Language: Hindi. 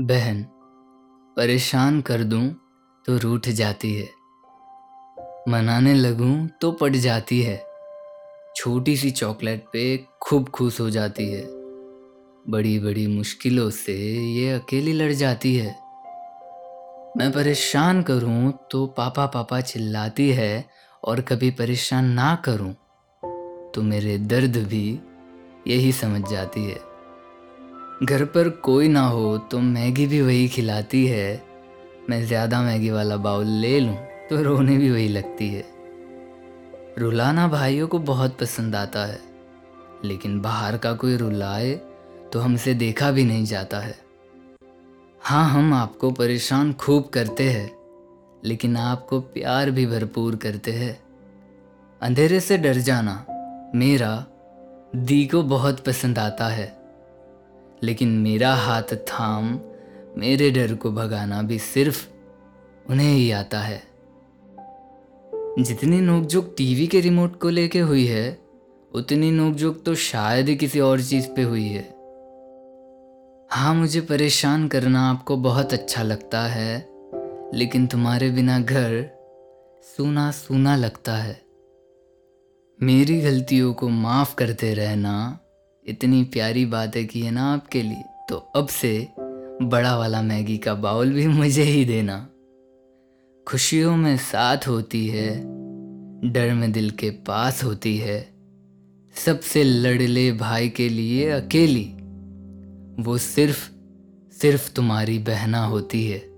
बहन, परेशान कर दूँ तो रूठ जाती है। मनाने लगूं तो पट जाती है। छोटी सी चॉकलेट पे खूब खुश हो जाती है। बड़ी बड़ी मुश्किलों से ये अकेली लड़ जाती है। मैं परेशान करूँ तो पापा पापा चिल्लाती है और कभी परेशान ना करूँ तो मेरे दर्द भी यही समझ जाती है। घर पर कोई ना हो तो मैगी भी वही खिलाती है। मैं ज़्यादा मैगी वाला बाउल ले लूँ तो रोने भी वही लगती है। रुलाना भाइयों को बहुत पसंद आता है, लेकिन बाहर का कोई रुलाए तो हमसे देखा भी नहीं जाता है। हाँ हम आपको परेशान खूब करते हैं, लेकिन आपको प्यार भी भरपूर करते हैं। अंधेरे से डर जाना मेरा, दी को बहुत पसंद आता है। लेकिन मेरा हाथ थाम, मेरे डर को भगाना भी सिर्फ़ उन्हें ही आता है। जितनी नोकझोंक टीवी के रिमोट को लेके हुई है, उतनी नोकझोंक तो शायद ही किसी और चीज़ पे हुई है। हाँ मुझे परेशान करना आपको बहुत अच्छा लगता है, लेकिन तुम्हारे बिना घर सूना सूना लगता है। मेरी गलतियों को माफ़ करते रहना इतनी प्यारी बातें की है ना आपके लिए तो अब से बड़ा वाला मैगी का बाउल भी मुझे ही देना। खुशियों में साथ होती है, डर में दिल के पास होती है। सबसे लड़ले भाई के लिए अकेली, वो सिर्फ़ सिर्फ़ तुम्हारी बहना होती है।